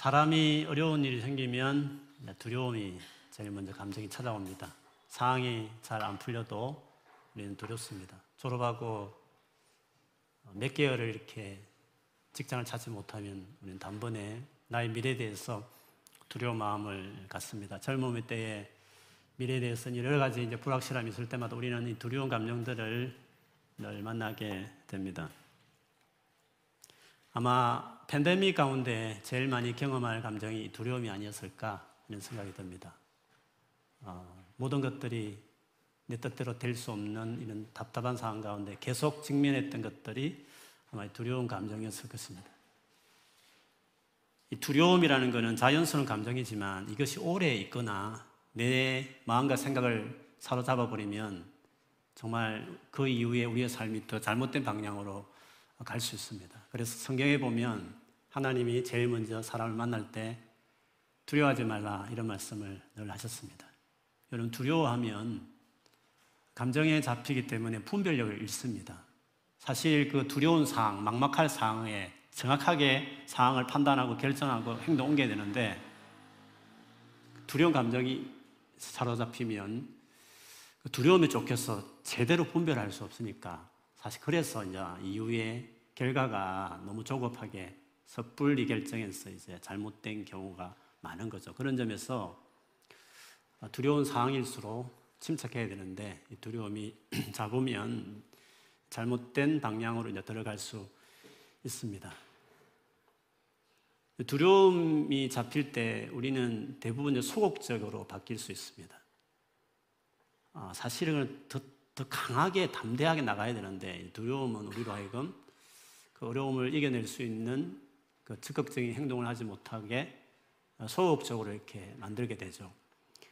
사람이 어려운 일이 생기면 두려움이 제일 먼저 감정이 찾아옵니다. 상황이 잘 안 풀려도 우리는 두렵습니다. 졸업하고 몇 개월을 이렇게 직장을 찾지 못하면 우리는 단번에 나의 미래에 대해서 두려운 마음을 갖습니다. 젊음의 때에 미래에 대해서 여러 가지 이제 불확실함이 있을 때마다 우리는 이 두려운 감정들을 늘 만나게 됩니다. 아마 팬데믹 가운데 제일 많이 경험할 감정이 두려움이 아니었을까 하는 생각이 듭니다. 어, 모든 것들이 내 뜻대로 될 수 없는 이런 답답한 상황 가운데 계속 직면했던 것들이 아마 두려운 감정이었을 것입니다. 이 두려움이라는 것은 자연스러운 감정이지만 이것이 오래 있거나 내 마음과 생각을 사로잡아 버리면 정말 그 이후에 우리의 삶이 더 잘못된 방향으로 갈 수 있습니다. 그래서 성경에 보면 하나님이 제일 먼저 사람을 만날 때 두려워하지 말라 이런 말씀을 늘 하셨습니다. 여러분 두려워하면 감정에 잡히기 때문에 분별력을 잃습니다. 사실 그 두려운 상황, 막막할 상황에 정확하게 상황을 판단하고 결정하고 행동 옮겨야 되는데 두려운 감정이 사로잡히면 그 두려움에 쫓겨서 제대로 분별할 수 없으니까 사실 그래서 이제 이후에 결과가 너무 조급하게 섣불리 결정해서 이제 잘못된 경우가 많은 거죠. 그런 점에서 두려운 상황일수록 침착해야 되는데 이 두려움이 잡으면 잘못된 방향으로 이제 들어갈 수 있습니다. 두려움이 잡힐 때 우리는 대부분 소극적으로 바뀔 수 있습니다. 아, 사실은 더, 더 강하게 담대하게 나가야 되는데 두려움은 우리로 하여금 그 어려움을 이겨낼 수 있는 그 적극적인 행동을 하지 못하게 소극적으로 이렇게 만들게 되죠.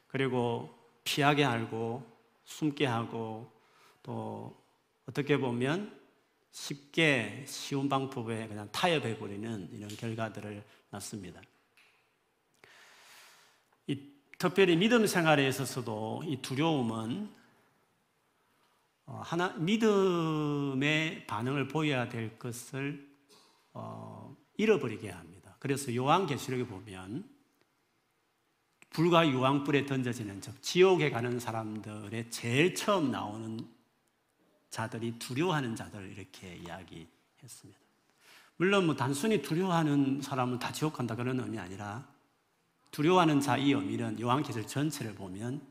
그리고 피하게 하고 숨게 하고 또 어떻게 보면 쉽게 쉬운 방법에 그냥 타협해 버리는 이런 결과들을 낳습니다. 이 특별히 믿음 생활에 있어서도 이 두려움은 어, 하나 믿음의 반응을 보여야 될 것을 어, 잃어버리게 합니다. 그래서 요한계시록에 보면 불과 유황불에 던져지는 즉 지옥에 가는 사람들의 제일 처음 나오는 자들이 두려워하는 자들 이렇게 이야기했습니다. 물론 뭐 단순히 두려워하는 사람은 다 지옥 간다 그런 의미 아니라 두려워하는 자 이 의미는 요한계절 전체를 보면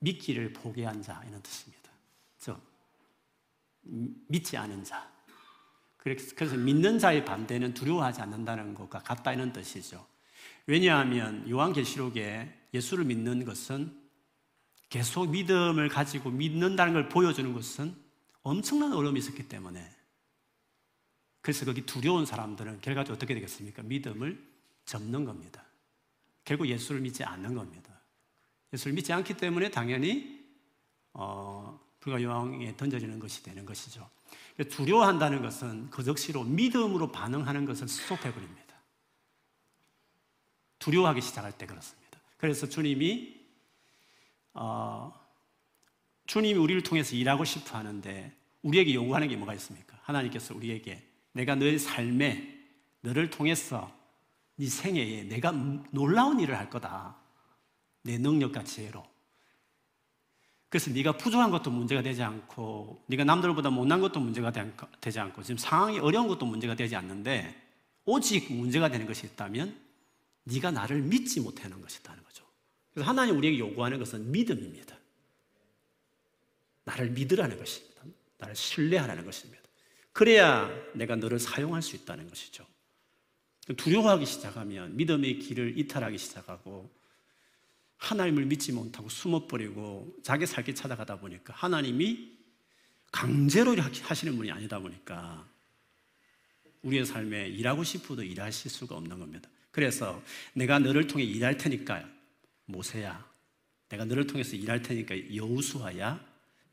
믿기를 포기한 자 이런 뜻입니다. 즉 믿지 않은 자. 그래서 믿는 자의 반대는 두려워하지 않는다는 것과 같다 이런 뜻이죠. 왜냐하면 요한계시록에 예수를 믿는 것은 계속 믿음을 가지고 믿는다는 걸 보여주는 것은 엄청난 어려움이 있었기 때문에 그래서 거기 두려운 사람들은 결과적으로 어떻게 되겠습니까? 믿음을 접는 겁니다. 결국 예수를 믿지 않는 겁니다. 예수를 믿지 않기 때문에 당연히 어, 불가요항에 던져지는 것이 되는 것이죠. 두려워한다는 것은 그 즉시로 믿음으로 반응하는 것을 스톱해버립니다. 두려워하기 시작할 때 그렇습니다. 그래서 주님이 어, 주님이 우리를 통해서 일하고 싶어 하는데 우리에게 요구하는 게 뭐가 있습니까? 하나님께서 우리에게 내가 너의 삶에 너를 통해서 네 생애에 내가 놀라운 일을 할 거다. 내 능력과 지혜로. 그래서 네가 부족한 것도 문제가 되지 않고 네가 남들보다 못난 것도 문제가 되지 않고 지금 상황이 어려운 것도 문제가 되지 않는데 오직 문제가 되는 것이 있다면 네가 나를 믿지 못하는 것이다는 거죠. 그래서 하나님 우리에게 요구하는 것은 믿음입니다. 나를 믿으라는 것입니다. 나를 신뢰하라는 것입니다. 그래야 내가 너를 사용할 수 있다는 것이죠. 두려워하기 시작하면 믿음의 길을 이탈하기 시작하고 하나님을 믿지 못하고 숨어버리고 자기 살길 찾아가다 보니까 하나님이 강제로 하시는 분이 아니다 보니까 우리의 삶에 일하고 싶어도 일하실 수가 없는 겁니다. 그래서 내가 너를 통해 일할 테니까 모세야. 내가 너를 통해서 일할 테니까 여우수아야.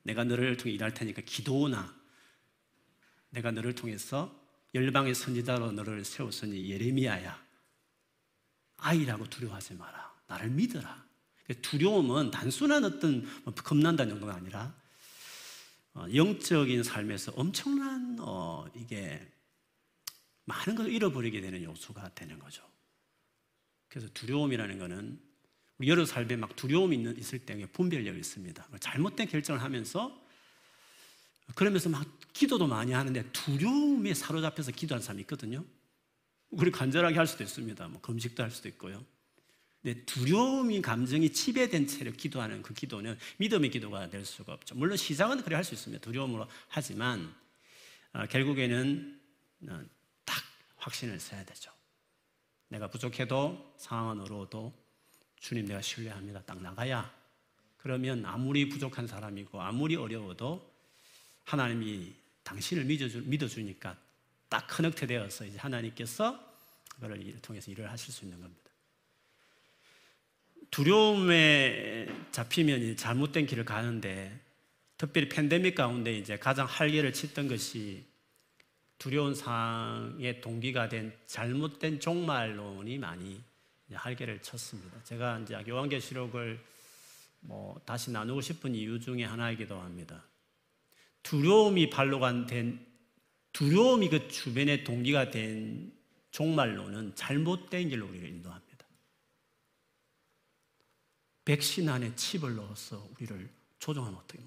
내가 너를 통해 일할 테니까 기도나. 내가 너를 통해서 열방의 선지자로 너를 세웠으니 예레미야야. 아이라고 두려워하지 마라. 나를 믿어라. 두려움은 단순한 어떤 뭐 겁난다는 정도가 아니라 어, 영적인 삶에서 엄청난 어, 이게 많은 걸 잃어버리게 되는 요소가 되는 거죠. 그래서 두려움이라는 거는 우리 여러 삶에 막 두려움이 있는, 있을 때 분별력이 있습니다. 잘못된 결정을 하면서 그러면서 막 기도도 많이 하는데 두려움에 사로잡혀서 기도하는 사람이 있거든요. 우리 간절하게 할 수도 있습니다. 뭐 금식도 할 수도 있고요. 두려움이 감정이 지배된 채로 기도하는 그 기도는 믿음의 기도가 될 수가 없죠. 물론 시작은 그래 할 수 있습니다. 두려움으로 하지만 어, 결국에는 어, 딱 확신을 써야 되죠. 내가 부족해도 상황은 어려워도 주님 내가 신뢰합니다. 딱 나가야 그러면 아무리 부족한 사람이고 아무리 어려워도 하나님이 당신을 믿어주, 믿어주니까 딱 커넥트 되어서 이제 하나님께서 그걸 통해서 일을 하실 수 있는 겁니다. 두려움에 잡히면 잘못된 길을 가는데 특별히 팬데믹 가운데 이제 가장 활기를 쳤던 것이 두려운 상황의 동기가 된 잘못된 종말론이 많이 활개를 쳤습니다. 제가 이제 요한계시록을 뭐 다시 나누고 싶은 이유 중에 하나이기도 합니다. 두려움이 발로가 된 두려움이 그 주변의 동기가 된 종말론은 잘못된 길로 우리를 인도합니다. 백신 안에 칩을 넣어서 우리를 조종하면 어떻게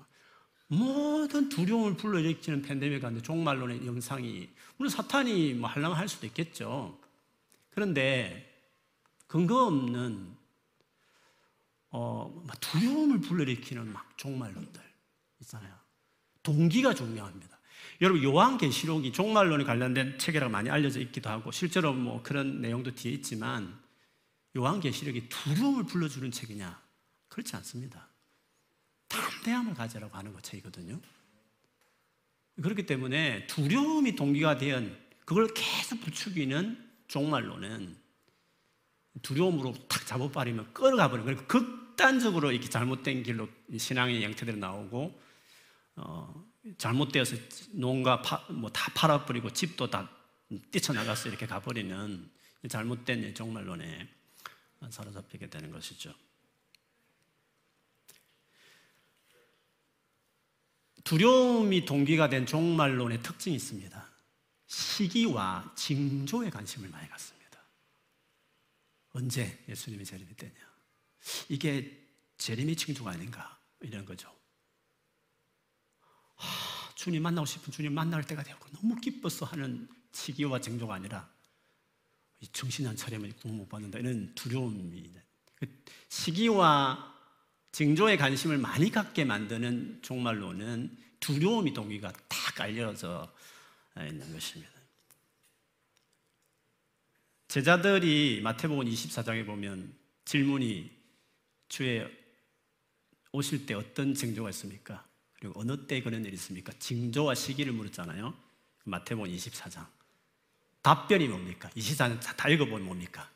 모든 두려움을 불러일으키는 팬데믹 가운데 종말론의 영상이 물론 사탄이 뭐 하려면 할 수도 있겠죠. 그런데 근거 없는 어, 두려움을 불러일으키는 막 종말론들 있잖아요. 동기가 중요합니다. 여러분 요한계시록이 종말론에 관련된 책이라고 많이 알려져 있기도 하고 실제로 뭐 그런 내용도 뒤에 있지만 요한계시록이 두려움을 불러주는 책이냐? 그렇지 않습니다. 담대함을 가지라고 하는 것 책이거든요. 그렇기 때문에 두려움이 동기가 된 그걸 계속 부추기는 종말론은 두려움으로 탁 잡아버리면 끌어가 버리면 그리고 극단적으로 이렇게 잘못된 길로 신앙의 형태들이 나오고 어, 잘못되어서 농가 뭐 다 팔아버리고 집도 다 뛰쳐나가서 이렇게 가버리는 잘못된 종말론에 사로잡히게 되는 것이죠. 두려움이 동기가 된 종말론의 특징이 있습니다. 시기와 징조에 관심을 많이 갖습니다. 언제 예수님이 재림이 되냐? 이게 재림의 징조가 아닌가? 이런 거죠. 하, 주님 만나고 싶은 주님 만날 때가 되었고 너무 기뻐서 하는 시기와 징조가 아니라 정신한 차림을 못 받는다 이런 두려움이 그 시기와 징조에 관심을 많이 갖게 만드는 종말로는 두려움이 동기가 다 깔려져 있는 것입니다. 제자들이 마태복음 24장에 보면 질문이 주에 오실 때 어떤 징조가 있습니까? 그리고 어느 때 그런 일이 있습니까? 징조와 시기를 물었잖아요. 마태복음 24장. 답변이 뭡니까? 24장 다 읽어보면 뭡니까?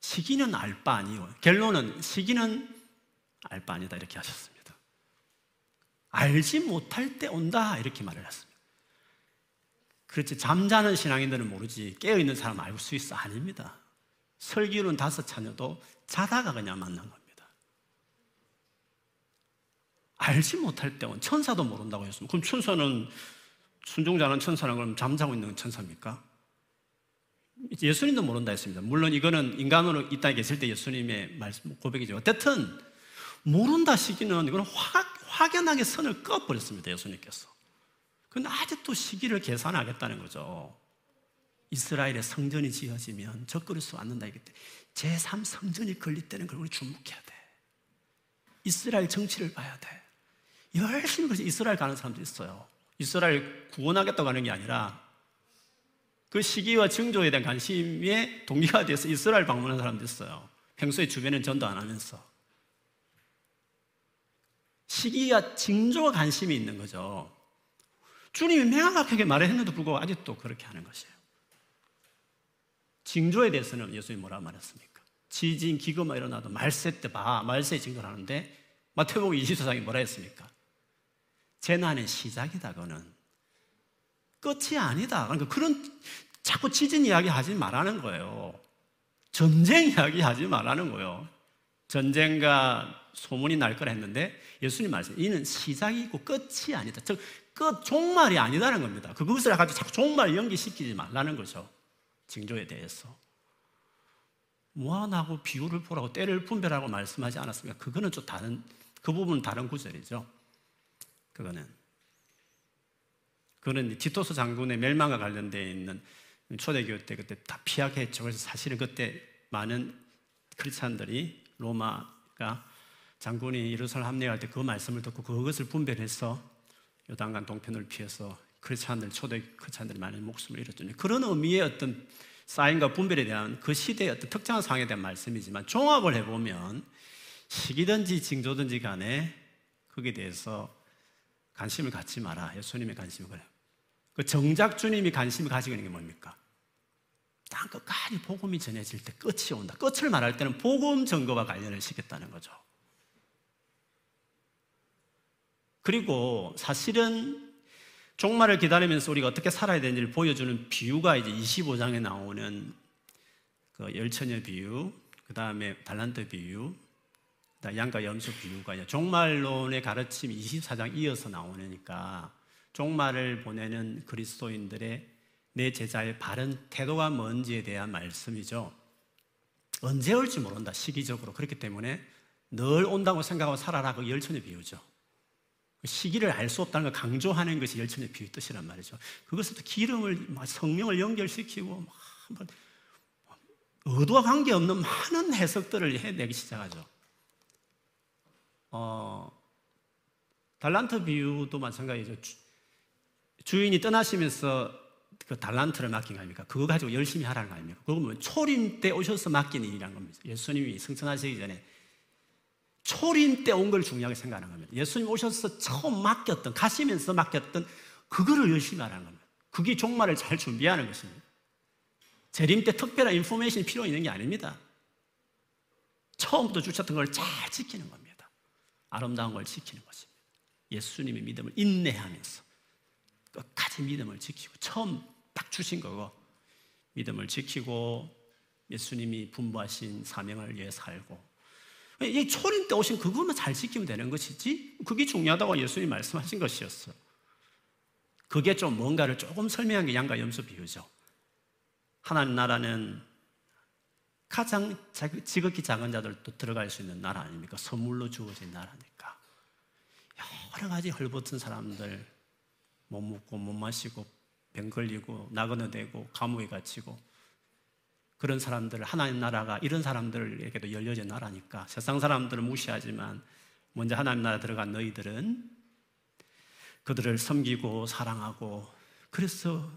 시기는 알 바 아니요. 결론은 시기는 알 바 아니다 이렇게 하셨습니다. 알지 못할 때 온다 이렇게 말을 했습니다. 그렇지 잠자는 신앙인들은 모르지 깨어 있는 사람 알 수 있어 아닙니다. 설교는 다섯 차녀도 자다가 그냥 만난 겁니다. 알지 못할 때는 천사도 모른다고 했습니다. 그럼 천사는 순종자는 천사는 그럼 잠자고 있는 천사입니까? 예수님도 모른다 했습니다. 물론 이거는 인간으로 이 땅에 계실 때 예수님의 말씀 고백이죠. 어쨌든 모른다 시기는 이건 확, 확연하게 선을 꺼버렸습니다. 예수님께서. 근데 아직도 시기를 계산하겠다는 거죠. 이스라엘의 성전이 지어지면 적그리스 왔는다 이기 제3 성전이 건립 되는 걸 우리 주목해야 돼. 이스라엘 정치를 봐야 돼. 열심히 그래서 이스라엘 가는 사람도 있어요. 이스라엘 구원하겠다고 하는 게 아니라 그 시기와 징조에 대한 관심에 동기가 돼서 이스라엘 방문한 사람도 있어요. 평소에 주변에 전도 안 하면서. 시기와 징조와 관심이 있는 거죠. 주님이 명확하게 말했는데도 불구하고 아직도 그렇게 하는 것이에요. 징조에 대해서는 예수님이 뭐라 말했습니까? 지진, 기근만 일어나도 말세 때 봐. 말세에 징조를 하는데 마태복음 24장이 뭐라 했습니까? 재난의 시작이다, 그는. 끝이 아니다. 그러니까 그런 자꾸 지진 이야기 하지 말라는 거예요. 전쟁 이야기 하지 말라는 거예요. 전쟁과 소문이 날 거라 했는데 예수님 말씀, 이는 시작이고 끝이 아니다. 즉, 끝, 종말이 아니다는 겁니다. 그것을 가지고 자꾸 종말 연기시키지 말라는 거죠. 징조에 대해서. 무한하고 비유를 보라고 때를 분별하고 말씀하지 않았습니까? 그거는 좀 다른 그 부분은 다른 구절이죠. 그거는 그거는 티토스 장군의 멸망과 관련되어 있는 초대교회 때 그때 다 피하겠죠. 그래서 사실은 그때 많은 크리스찬들이 로마가 장군이 예루살렘 합류할 때 그 말씀을 듣고 그것을 분별해서 요단강 동편을 피해서 크리스찬들 초대 크리스찬들이 많은 목숨을 잃었죠. 그런 의미의 어떤 사인과 분별에 대한 그 시대의 어떤 특정한 상황에 대한 말씀이지만 종합을 해보면 시기든지 징조든지 간에 거기에 대해서 관심을 갖지 마라. 예수님의 관심을 그래. 그 정작 주님이 관심을 가지고 있는 게 뭡니까? 땅 끝까지 복음이 전해질 때 끝이 온다. 끝을 말할 때는 복음 증거와 관련을 시켰다는 거죠. 그리고 사실은 종말을 기다리면서 우리가 어떻게 살아야 되는지를 보여주는 비유가 이제 25장에 나오는 그 열처녀 비유, 그 다음에 달란트 비유, 양과 염소 비유가 종말론의 가르침 24장 이어서 나오니까 종말을 보내는 그리스도인들의 내 제자의 바른 태도가 뭔지에 대한 말씀이죠. 언제 올지 모른다, 시기적으로. 그렇기 때문에 늘 온다고 생각하고 살아라. 그 열천의 비유죠. 그 시기를 알 수 없다는 걸 강조하는 것이 열천의 비유 뜻이란 말이죠. 그것을 또 기름을, 성령을 연결시키고, 막 의도와 관계없는 많은 해석들을 해내기 시작하죠. 어, 달란트 비유도 마찬가지죠. 주 인이 떠나시면서 그 달란트를 맡긴 거 아닙니까? 그거 가지고 열심히 하라는 거 아닙니까? 그거 보면 초림 때 오셔서 맡긴 일이란 겁니다. 예수님이 승천하시기 전에 초림 때 온 걸 중요하게 생각하는 겁니다. 예수님 오셔서 처음 맡겼던, 가시면서 맡겼던 그거를 열심히 하라는 겁니다. 그게 종말을 잘 준비하는 것입니다. 재림 때 특별한 인포메이션이 필요 있는 게 아닙니다. 처음부터 주셨던 걸 잘 지키는 겁니다. 아름다운 걸 지키는 것입니다. 예수님의 믿음을 인내하면서 끝까지 믿음을 지키고 처음 딱 주신 거고 믿음을 지키고 예수님이 분부하신 사명을 위해 살고 이 초림 때 오신 그것만 잘 지키면 되는 것이지 그게 중요하다고 예수님이 말씀하신 것이었어. 그게 좀 뭔가를 조금 설명한 게 양과 염소 비유죠. 하나님 나라는 가장 지극히 작은 자들도 들어갈 수 있는 나라 아닙니까? 선물로 주어진 나라니까. 여러 가지 헐벗은 사람들 못 먹고 못 마시고 병 걸리고 나그네 되고 감옥에 갇히고 그런 사람들 하나님 나라가 이런 사람들에게도 열려진 나라니까 세상 사람들은 무시하지만 먼저 하나님 나라 들어간 너희들은 그들을 섬기고 사랑하고 그래서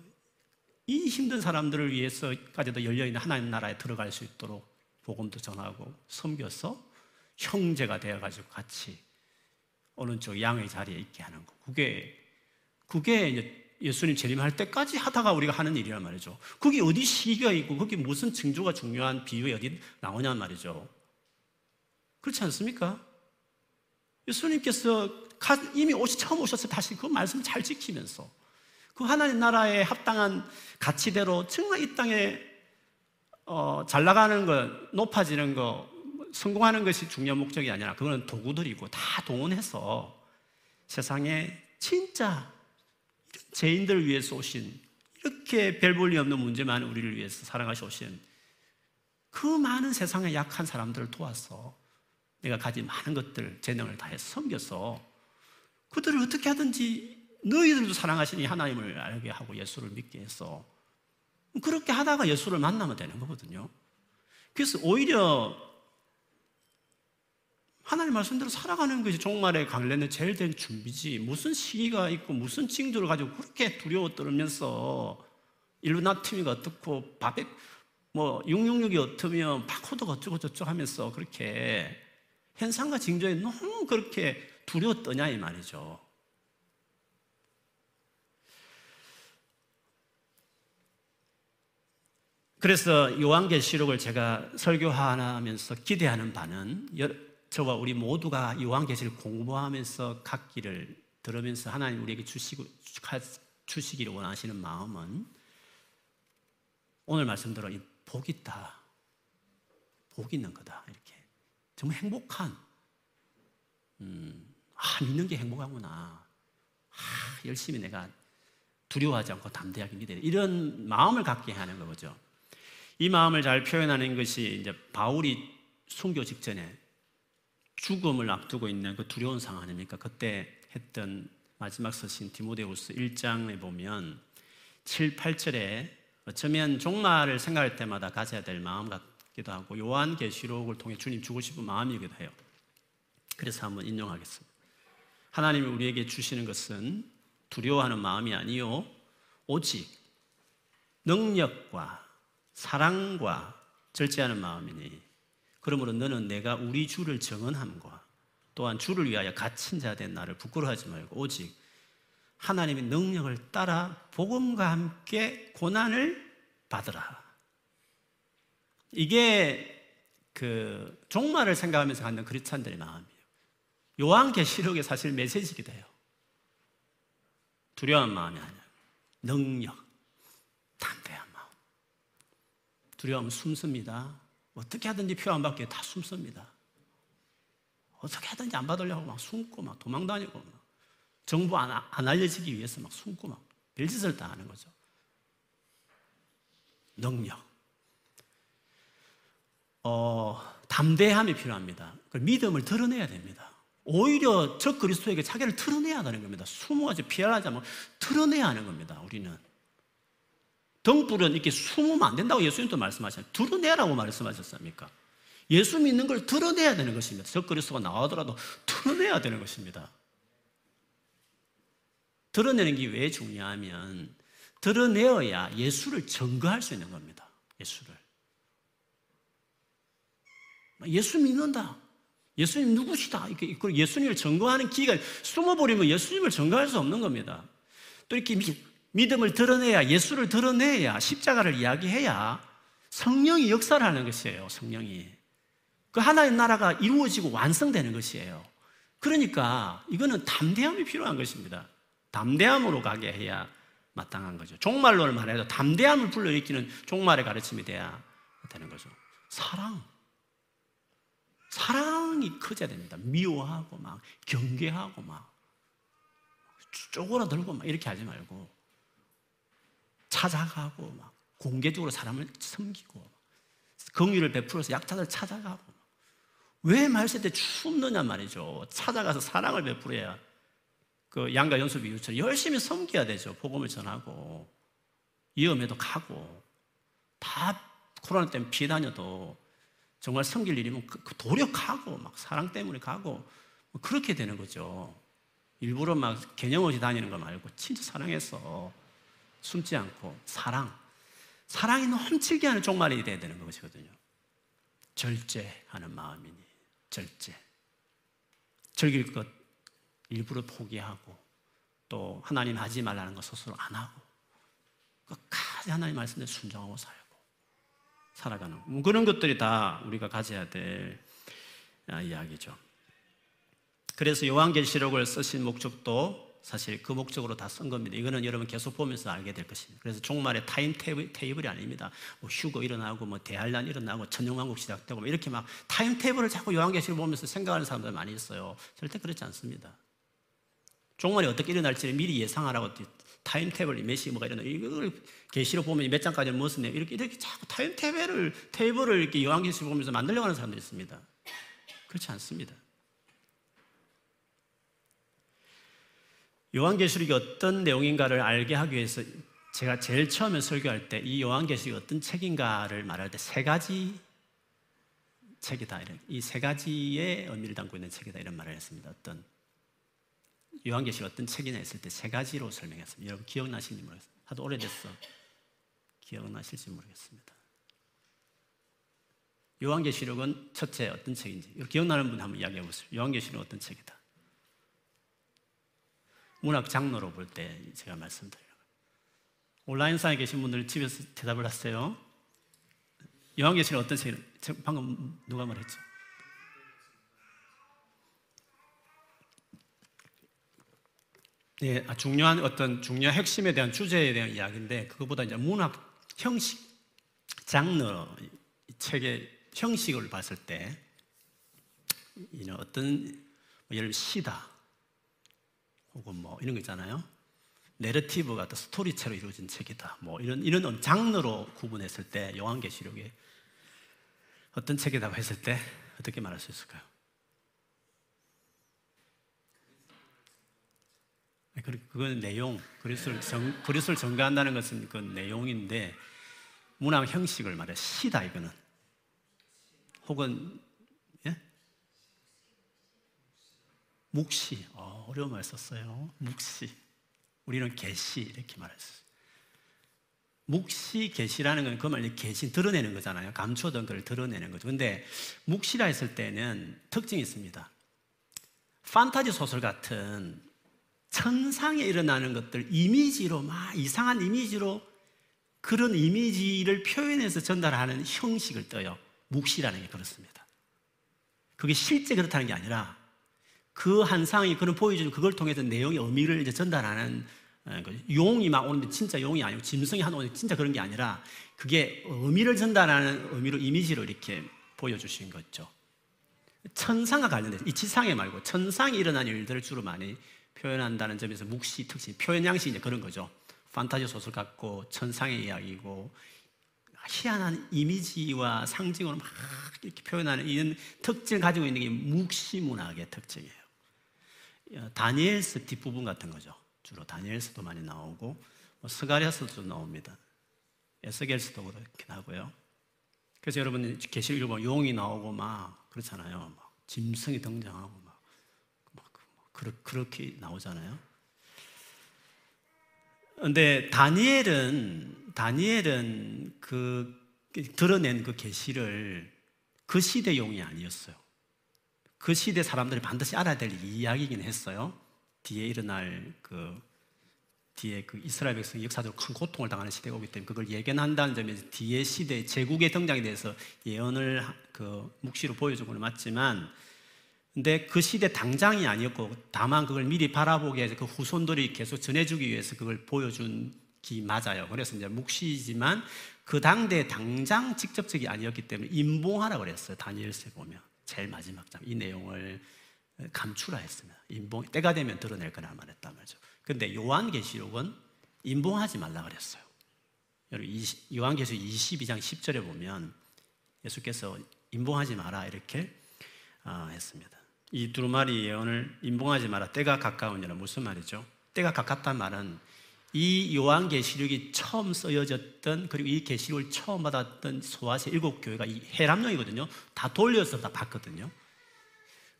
이 힘든 사람들을 위해서까지도 열려있는 하나님 나라에 들어갈 수 있도록 복음도 전하고 섬겨서 형제가 되어가지고 같이 오른쪽 양의 자리에 있게 하는 거. 그게 그게 이제 예수님 재림할 때까지 하다가 우리가 하는 일이란 말이죠. 그게 어디 시기가 있고 그게 무슨 징조가 중요한 비유에 어디 나오냐 말이죠. 그렇지 않습니까? 예수님께서 이미 오시 처음 오셨을 때 다시 그 말씀 잘 지키면서 그 하나님 나라의 합당한 가치대로 정말 이 땅에 어, 잘 나가는 것, 높아지는 것, 성공하는 것이 중요한 목적이 아니라 그거는 도구들이고 다 동원해서 세상에 진짜 죄인들을 위해서 오신 이렇게 별 볼일 없는 문제만 우리를 위해서 사랑하시 오신 그 많은 세상의 약한 사람들을 도와서 내가 가진 많은 것들 재능을 다해서 섬겨서 그들을 어떻게 하든지 너희들도 사랑하시니 하나님을 알게 하고 예수를 믿게 해서 그렇게 하다가 예수를 만나면 되는 거거든요. 그래서 오히려 하나님 말씀대로 살아가는 것이 종말에 관련된 제일 된 준비지. 무슨 시기가 있고 무슨 징조를 가지고 그렇게 두려워 떨면서 일루나티미가 어떻고 바백 뭐 666이 어떠면 바코드가 어쩌고 저쩌고 하면서 그렇게 현상과 징조에 너무 그렇게 두려워 떠냐 이 말이죠. 그래서 요한계시록을 제가 설교하면서 기대하는 바는 저와 우리 모두가 요한계시를 공부하면서 갖기를 들으면서 하나님 우리에게 주시고 주시기를 원하시는 마음은 오늘 말씀대로 복 있다. 복 있는 거다. 이렇게. 정말 행복한, 음, 아, 믿는 게 행복하구나. 아, 열심히 내가 두려워하지 않고 담대하게 믿어야 돼. 이런 마음을 갖게 하는 거죠. 이 마음을 잘 표현하는 것이 이제 바울이 순교 직전에 죽음을 앞두고 있는 그 두려운 상황 아닙니까? 그때 했던 마지막 서신 디모데후서 1장에 보면 7, 8절에 어쩌면 종말을 생각할 때마다 가져야 될 마음 같기도 하고 요한 계시록을 통해 주님 주고 싶은 마음이기도 해요. 그래서 한번 인용하겠습니다. 하나님이 우리에게 주시는 것은 두려워하는 마음이 아니요 오직 능력과 사랑과 절제하는 마음이니 그러므로 너는 내가 우리 주를 정언함과 또한 주를 위하여 갇힌 자 된 나를 부끄러워하지 말고 오직 하나님의 능력을 따라 복음과 함께 고난을 받으라. 이게 그 종말을 생각하면서 갖는 그리스도인들의 마음이에요. 요한계시록의 사실 메시지기도 해요. 두려운 마음이 아니라 능력, 담대한 마음. 두려움은 숨습니다. 어떻게 하든지 표 안 받게 다 숨습니다. 어떻게 하든지 안 받으려고 막 숨고 막 도망 다니고 막 정보 안, 안 알려지기 위해서 막 숨고 막 별짓을 다 하는 거죠. 능력. 어, 담대함이 필요합니다. 믿음을 드러내야 됩니다. 오히려 저 그리스도에게 자기를 드러내야 하는 겁니다. 숨어가지 피하자면 드러내야 하는 겁니다. 우리는. 등불은 이렇게 숨으면 안 된다고 예수님도 말씀하셨어요. 드러내라고 말씀하셨습니까? 예수 믿는 걸 드러내야 되는 것입니다. 저 그리스도가 나오더라도 드러내야 되는 것입니다. 드러내는 게 왜 중요하면 드러내어야 예수를 증거할 수 있는 겁니다. 예수를. 예수 믿는다. 예수님 누구시다. 예수님을 증거하는 기가 숨어버리면 예수님을 증거할 수 없는 겁니다. 또 이렇게 믿음을 드러내야, 예수를 드러내야, 십자가를 이야기해야 성령이 역사를 하는 것이에요. 성령이. 그 하나의 나라가 이루어지고 완성되는 것이에요. 그러니까 이거는 담대함이 필요한 것입니다. 담대함으로 가게 해야 마땅한 거죠. 종말론을 말해도 담대함을 불러일으키는 종말의 가르침이 돼야 되는 거죠. 사랑. 사랑이 커져야 됩니다. 미워하고 막 경계하고 막 쪼그라들고 막 이렇게 하지 말고 찾아가고 막 공개적으로 사람을 섬기고 긍휼을 베풀어서 약자들 찾아가고 왜 말세 때 춥느냐 말이죠. 찾아가서 사랑을 베풀어야 그 양가 연수 비유처럼 열심히 섬겨야 되죠. 복음을 전하고 위험에도 가고 다 코로나 때문에 피해 다녀도 정말 섬길 일이면 그, 그 도력하고 막 사랑 때문에 가고 뭐 그렇게 되는 거죠. 일부러 막 개념 없이 다니는 거 말고 진짜 사랑해서 숨지 않고 사랑. 사랑이 넘치게 하는 종말이 돼야 되는 것이거든요. 절제하는 마음이니 절제. 즐길 것 일부러 포기하고 또 하나님 하지 말라는 것 스스로 안 하고 끝까지 하나님 말씀에 순종하고 살고 살아가는 뭐 그런 것들이 다 우리가 가져야 될 아, 이야기죠. 그래서 요한계시록을 쓰신 목적도 사실 그 목적으로 다 쓴 겁니다. 이거는 여러분 계속 보면서 알게 될 것입니다. 그래서 종말에 타임 테이블, 이 아닙니다. 뭐 휴거 일어나고, 뭐 대환란 일어나고, 천년왕국 시작되고, 뭐 이렇게 막 time table을 자꾸 요한계시록 보면서 생각하는 사람들 많이 있어요. 절대 그렇지 않습니다. 종말이 어떻게 일어날지를 미리 예상하라고 time table이 몇시 뭐가 일어나 이걸 계시록 보면 몇 장까지 무슨 내 이렇게 이렇게 자꾸 time table을 table을 이렇게 요한계시록 보면서 만들려고 하는 사람들이 있습니다. 그렇지 않습니다. 요한계시록이 어떤 내용인가를 알게 하기 위해서 제가 제일 처음에 설교할 때 이 요한계시록이 어떤 책인가를 말할 때 세 가지 책이다. 이세 가지의 의미를 담고 있는 책이다. 이런 말을 했습니다. 어떤 요한계시록 어떤 책이냐 했을 때 세 가지로 설명했습니다. 여러분 기억나실지 모르겠습니다. 하도 오래됐어. 기억나실지 모르겠습니다. 요한계시록은 첫째 어떤 책인지 기억나는 분 한번 이야기해 보세요. 요한계시록은 어떤 책이다. 문학 장르로 볼 때 제가 말씀드려요. 온라인상에 계신 분들 집에서 대답을 하세요. 요한계시록 어떤 책이 방금 누가 말했죠? 네, 중요한 어떤 중요한 핵심에 대한 주제에 대한 이야기인데 그것보다 이제 문학 형식, 장르 책의 형식을 봤을 때 이는 어떤 뭐 예를 시다 혹은 뭐 이런 거 있잖아요. 내러티브가 또 스토리체로 이루어진 책이다. 뭐 이런 이런 장르로 구분했을 때 요한계시록에 어떤 책이라고 했을 때 어떻게 말할 수 있을까요? 그건 내용, 그리스를 정, 그리스를 전가한다는 것은 그 내용인데 문학 형식을 말해 시다 이거는 혹은 예? 묵시 어, 어려운 말 썼어요. 묵시 우리는 계시 이렇게 말했어요. 묵시 계시라는 건 그말 계시 드러내는 거잖아요. 감추던 걸 드러내는 거죠. 근데 묵시라 했을 때는 특징이 있습니다. 판타지 소설 같은 천상에 일어나는 것들 이미지로 막 이상한 이미지로 그런 이미지를 표현해서 전달하는 형식을 떠요. 묵시라는 게 그렇습니다. 그게 실제 그렇다는 게 아니라 그 한상이 그런 보여주는 그걸 통해서 내용의 의미를 이제 전달하는 어, 그 용이 막 오는데 진짜 용이 아니고 짐승이 한 오는데 진짜 그런 게 아니라 그게 의미를 전달하는 의미로 이미지로 이렇게 보여주신 거죠. 천상과 관련돼서 이 지상에 말고 천상에 일어난 일들을 주로 많이 표현한다는 점에서 묵시 특징, 표현 양식이 이제 그런 거죠. 판타지 소설 같고 천상의 이야기고 희한한 이미지와 상징으로 막 이렇게 표현하는 이런 특징을 가지고 있는 게 묵시 문학의 특징이에요. 어, 다니엘스 뒷부분 같은 거죠. 주로 다니엘스도 많이 나오고 뭐 스가리아스도 나옵니다. 에스겔스도 그렇게 나고요. 그래서 여러분 계시록 읽어보면 용이 나오고 막 그렇잖아요. 막 짐승이 등장하고 막, 막 그렇게 나오잖아요. 근데 다니엘은 다니엘은 그 드러낸 그 계시를 그 시대 용이 아니었어요. 그 시대 사람들이 반드시 알아야 될 이야기이긴 했어요. 뒤에 일어날 그 뒤에 그 이스라엘 백성이 역사적으로 큰 고통을 당하는 시대가 오기 때문에 그걸 예견한다는 점에서 뒤에 시대 제국의 등장에 대해서 예언을 그 묵시로 건 맞지만 근데 그 시대 당장이 아니었고 다만 그걸 미리 바라보게 해서 그 후손들이 계속 전해주기 위해서 그걸 보여준 기 맞아요. 그래서 이제 묵시지만 그 당대 당장 직접적이 아니었기 때문에 인봉하라고 그랬어요. 다니엘서에 보면 제일 마지막 장 이 내용을 감추라 했습니다. 인봉 때가 되면 드러낼 거라 말했단 말이죠. 근데 요한계시록은 인봉하지 말라 그랬어요. 여러분 요한계시록 22장 10절에 보면 예수께서 인봉하지 마라 이렇게 아, 했습니다. 이 두루마리 예언을 인봉하지 마라. 때가 가까우니라. 무슨 말이죠? 때가 가깝단 말은 이 요한계시록이 처음 쓰여졌던 그리고 이 계시록을 처음 받았던 소아시 일곱 교회가 이 해람령이거든요. 다 돌려서 다 봤거든요.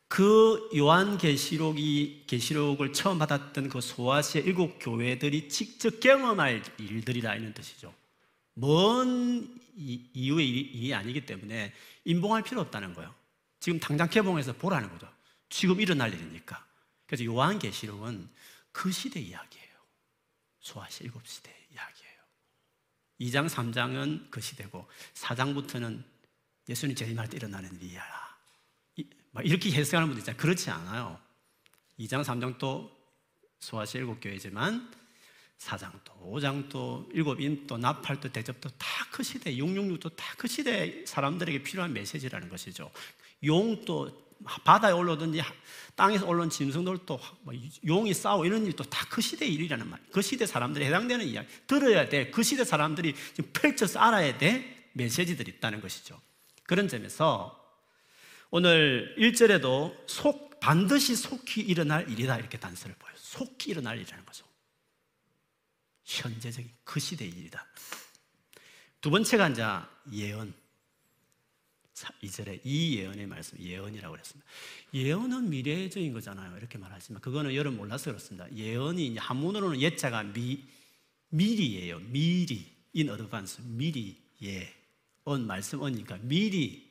그 요한계시록이 계시록을 처음 받았던 그 소아시아 일곱 교회들이 직접 경험할 일들이라 이런 뜻이죠. 먼 이후의 일이 아니기 때문에 인봉할 필요 없다는 거예요. 지금 당장 개봉해서 보라는 거죠. 지금 일어날 일이니까. 그래서 요한계시록은 그 시대 이야기예요. 소아시 일곱 시대 이야기예요. 2장, 3장은 그 시대고 4장부터는 예수님 재림할 때 일어나는 일이야. 이렇게 해석하는 분들 있잖아요. 그렇지 않아요. 2장, 3장도 소아시 일곱 교회지만 4장도, 5장도, 일곱인도, 나팔도, 대접도 다 그 시대, 666도 다 그 시대 사람들에게 필요한 메시지라는 것이죠. 용도 바다에 올라오든지 땅에서 올라온 짐승들도 뭐 용이 싸워 이런 일도 다 그 시대의 일이라는 말. 그 시대 사람들이 해당되는 이야기. 들어야 돼. 그 시대 사람들이 지금 펼쳐서 알아야 돼. 메시지들이 있다는 것이죠. 그런 점에서 오늘 1절에도 속, 반드시 속히 일어날 일이다. 이렇게 단서를 보여요. 속히 일어날 일이라는 거죠. 현재적인 그 시대의 일이다. 두 번째가 이제 예언. 2절에 이 예언의 말씀, 예언이라고 그랬습니다. 예언은 미래적인 거잖아요. 이렇게 말하지만 그거는 여러분 몰라서 그렇습니다. 예언이 한문으로는 예자가 미, 미리예요. 미리. in advance. 미리 예. 언 말씀 언니까 미리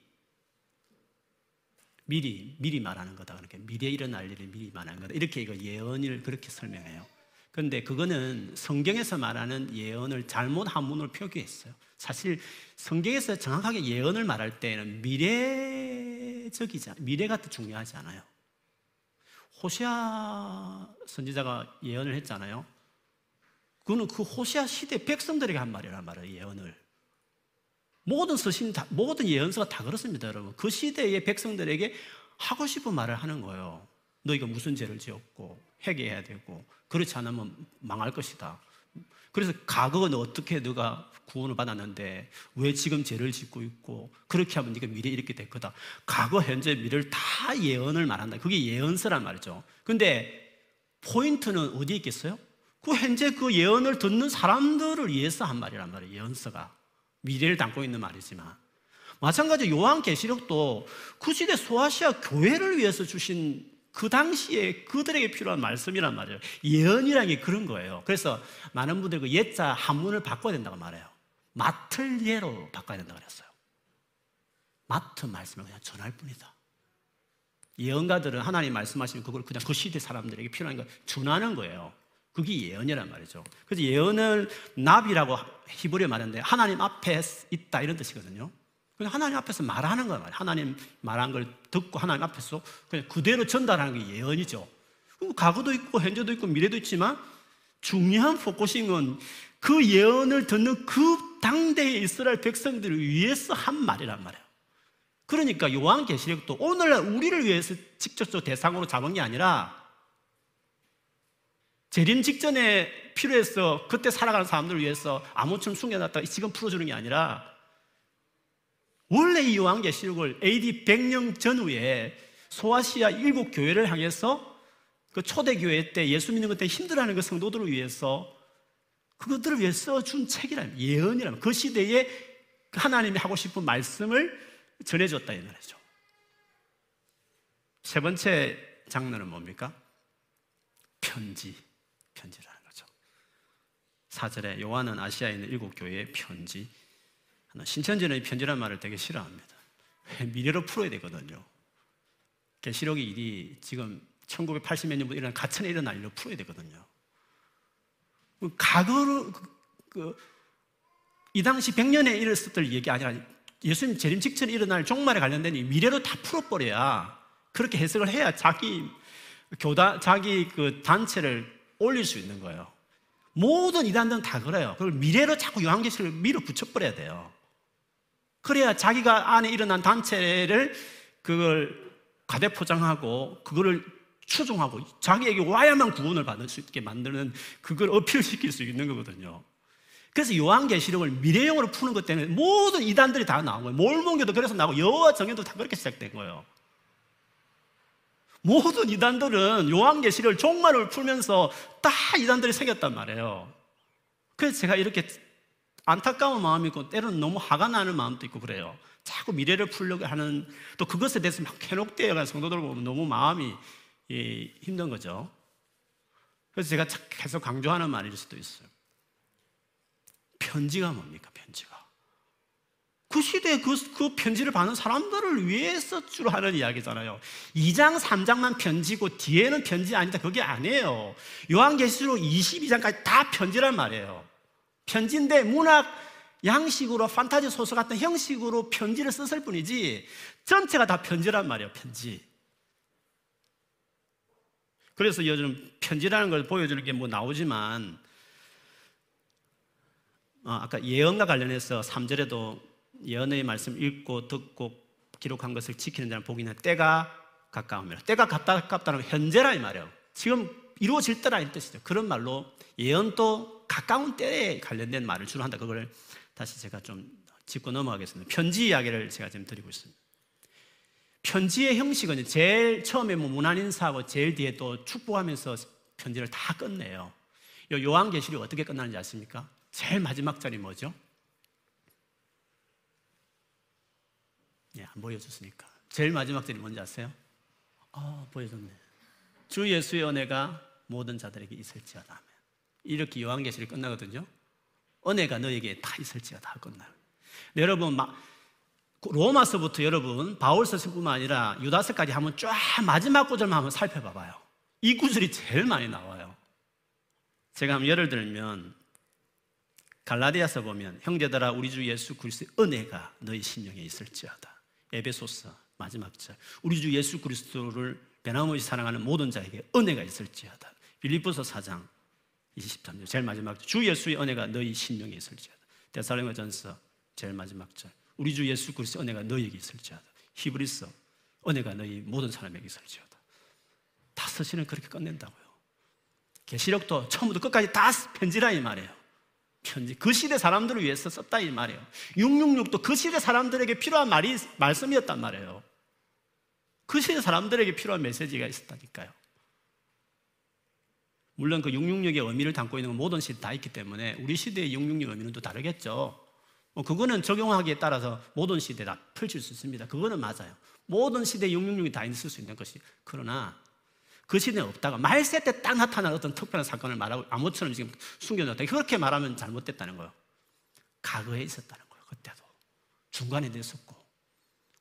미리 미리 말하는 거다. 그러니까 미래에 일어날 일을 미리 말하는 거다. 이렇게 이거 예언을 그렇게 설명해요. 그런데 그거는 성경에서 말하는 예언을 잘못 한문으로 표기했어요. 사실 성경에서 정확하게 예언을 말할 때는 미래적이지 미래가 더 중요하지 않아요. 호시아 선지자가 예언을 했잖아요. 그거는 그 호시아 시대 백성들에게 한 말이란 말이에요. 예언을. 모든 서신 다, 모든 예언서가 다 그렇습니다, 여러분. 그 시대의 백성들에게 하고 싶은 말을 하는 거예요. 너희가 무슨 죄를 지었고 회개해야 되고 그렇지 않으면 망할 것이다. 그래서 과거는 어떻게 너가 구원을 받았는데 왜 지금 죄를 짓고 있고 그렇게 하면 네가 미래 이렇게 될 거다. 과거, 현재, 미래를 다 예언을 말한다. 그게 예언서란 말이죠. 근데 포인트는 어디에 있겠어요? 그 현재 그 예언을 듣는 사람들을 위해서 한 말이란 말이에요. 예언서가 미래를 담고 있는 말이지만 마찬가지 요한 계시록도 그 시대 소아시아 교회를 위해서 주신 그 당시에 그들에게 필요한 말씀이란 말이에요. 예언이라는 게 그런 거예요. 그래서 많은 분들이 그 예자 한문을 바꿔야 된다고 말해요. 맡을 예로 바꿔야 된다고 그랬어요. 맡은 말씀을 그냥 전할 뿐이다. 예언가들은 하나님 말씀하시면 그걸 그냥 그 시대 사람들에게 필요한 걸 전하는 거예요. 그게 예언이란 말이죠. 그래서 예언을 나비라고 히브리어 말하는데 하나님 앞에 있다 이런 뜻이거든요. 그냥 하나님 앞에서 말하는 거야. 하나님 말한 걸 듣고 하나님 앞에서 그냥 그대로 전달하는 게 예언이죠. 과거도 있고 현재도 있고 미래도 있지만 중요한 포커싱은 그 예언을 듣는 그 당대의 이스라엘 백성들을 위해서 한 말이란 말이에요. 그러니까 요한계시록도 오늘날 우리를 위해서 직접적으로 대상으로 잡은 게 아니라 재림 직전에 필요해서 그때 살아가는 사람들을 위해서 아무처럼 숨겨놨다가 지금 풀어주는 게 아니라 원래 이 요한계시록을 AD 100년 전후에 소아시아 일곱 교회를 향해서 그 초대교회 때 예수 믿는 것 때문에 힘들어하는 그 성도들을 위해서 그것들을 위해 써준 책이라면 예언이라면 그 시대에 하나님이 하고 싶은 말씀을 전해줬다 이 말이죠. 세 번째 장르는 뭡니까? 편지, 편지라는 거죠. 사절에 요한은 아시아에 있는 일곱 교회의 편지. 신천지는 이 편지라는 말을 되게 싫어합니다. 미래로 풀어야 되거든요. 계시록의 일이 지금 1980몇 년부터 일어난 가천에 일어날 일로 풀어야 되거든요. 과거로 그, 그, 이 당시 100년에 일었을 얘기 아니라 예수님 재림 직전에 일어날 종말에 관련된 미래로 다 풀어버려야 그렇게 해석을 해야 자기 교단, 자기 그 단체를 올릴 수 있는 거예요. 모든 이단들은 다 그래요. 그걸 미래로 자꾸 요한계시를 밀어 붙여버려야 돼요. 그래야 자기가 안에 일어난 단체를 그걸 가대포장하고 그거를 추종하고 자기에게 와야만 구원을 받을 수 있게 만드는 그걸 어필시킬 수 있는 거거든요. 그래서 요한계시록을 미래형으로 푸는 것 때문에 모든 이단들이 다 나온 거예요. 몰몬교도 그래서 나오고 여호와 정예도 다 그렇게 시작된 거예요. 모든 이단들은 요한계시록을 종말을 풀면서 다 이단들이 생겼단 말이에요. 그래서 제가 이렇게 안타까운 마음이 있고 때로는 너무 화가 나는 마음도 있고 그래요. 자꾸 미래를 풀려고 하는 또 그것에 대해서 막 현혹되어가는 성도들 보면 너무 마음이 예, 힘든 거죠. 그래서 제가 계속 강조하는 말일 수도 있어요. 편지가 뭡니까, 편지가? 그 시대에 그, 그 편지를 받는 사람들을 위해서 주로 하는 이야기잖아요. 2장, 3장만 편지고 뒤에는 편지 아니다. 그게 아니에요. 요한계시록 22장까지 다 편지란 말이에요. 편지인데 문학 양식으로 판타지 소설 같은 형식으로 편지를 썼을 뿐이지 전체가 다 편지란 말이에요. 편지. 그래서 요즘 편지라는 걸 보여주는 게 뭐 나오지만 어, 아까 예언과 관련해서 3절에도 예언의 말씀 읽고 듣고 기록한 것을 지키는 자는 복이 있는 때가 가까우며 때가 가깝다는 현재라 이 말이에요. 지금 이루어질 때라 이 뜻이죠. 그런 말로 예언도 가까운 때에 관련된 말을 주로 한다. 그걸 다시 제가 좀 짚고 넘어가겠습니다. 편지 이야기를 제가 지금 드리고 있습니다. 편지의 형식은 제일 처음에 뭐 문안 인사하고 제일 뒤에 또 축복하면서 편지를 다 끝내요. 요한계시록 어떻게 끝나는지 아십니까? 제일 마지막 절이 뭐죠? 예, 안 보여줬으니까. 제일 마지막 절이 뭔지 아세요? 아, 보여줬네. 주 예수의 은혜가 모든 자들에게 있을지어다. 이렇게 요한계시록이 끝나거든요. 은혜가 너에게 다 있을지어다 끝나요. 여러분, 막 로마서부터 여러분 바울서뿐만 아니라 유다서까지 한번 쫙 마지막 구절만 한번 살펴봐봐요. 이 구절이 제일 많이 나와요. 제가 한번 예를 들면 갈라디아서 보면 형제들아 우리 주 예수 그리스도의 은혜가 너희 심령에 있을지어다. 에베소서 마지막 절 우리 주 예수 그리스도를 변함없이 사랑하는 모든 자에게 은혜가 있을지어다. 빌립보서 4장 23절 제일 마지막 절. 주 예수의 은혜가 너희 심령에 있을지어다. 데살로니가전서 제일 마지막 절 우리 주 예수 그리스도 은혜가 너희에게 있을지어다. 히브리서 은혜가 너희 모든 사람에게 있을지어다. 다섯 시는 그렇게 끝낸다고요. 계시록도 처음부터 끝까지 다 편지라 이 말이에요. 편지. 그 시대 사람들을 위해서 썼다 이 말이에요. 666도 그 시대 사람들에게 필요한 말이 말씀이었단 말이에요. 그 시대 사람들에게 필요한 메시지가 있었다니까요. 물론 그 666의 의미를 담고 있는 건 모든 시대 다 있기 때문에 우리 시대의 666 의미는 또 다르겠죠. 뭐 그거는 적용하기에 따라서 모든 시대에 다 펼칠 수 있습니다. 그거는 맞아요. 모든 시대에 666이 다 있을 수 있는 것이. 그러나 그 시대는 없다가 말세 때 딱 나타난 어떤 특별한 사건을 말하고 아무처럼 지금 숨겨놨다. 그렇게 말하면 잘못됐다는 거예요. 과거에 있었다는 거예요. 그때도. 중간에 됐었고.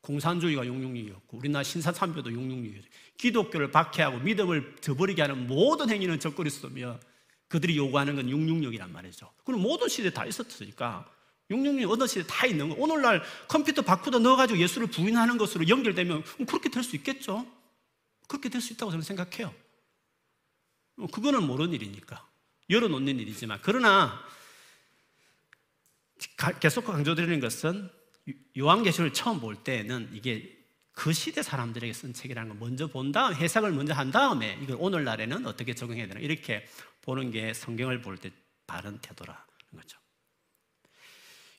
공산주의가 666이었고, 우리나라 신사참배도 666이었고, 기독교를 박해하고 믿음을 저버리게 하는 모든 행위는 적그리스도며 그들이 요구하는 건 666이란 말이죠. 그럼 모든 시대에 다 있었으니까 666 어느 시대에 다 있는 거. 오늘날 컴퓨터 바꾸다 넣어가지고 예수를 부인하는 것으로 연결되면 그렇게 될 수 있겠죠. 그렇게 될 수 있다고 저는 생각해요. 뭐 그거는 모르는 일이니까. 열어놓는 일이지만. 그러나 계속 강조드리는 것은 요한계시를 처음 볼 때는 이게 그 시대 사람들에게 쓴 책이라는 걸 먼저 본 다음 해석을 먼저 한 다음에 이걸 오늘날에는 어떻게 적용해야 되나 이렇게 보는 게 성경을 볼 때 바른 태도라는 거죠.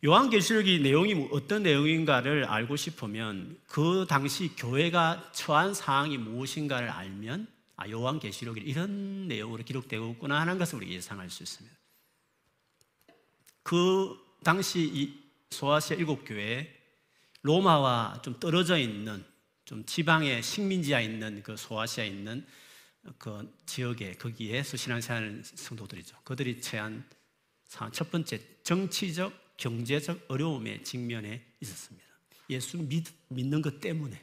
요한계시록이 내용이 뭐 어떤 내용인가를 알고 싶으면 그 당시 교회가 처한 상황이 무엇인가를 알면 아 요한계시록이 이런 내용으로 기록되고 있구나 하는 것을 우리 예상할 수 있습니다. 그 당시 이 소아시아 일곱 교회 로마와 좀 떨어져 있는 좀 지방의 식민지에 있는 그 소아시아에 있는 그 지역에 거기에서 신앙생활하는 성도들이죠. 그들이 처한 첫 번째 정치적 경제적 어려움에 직면해 있었습니다. 예수 믿, 믿는 것 때문에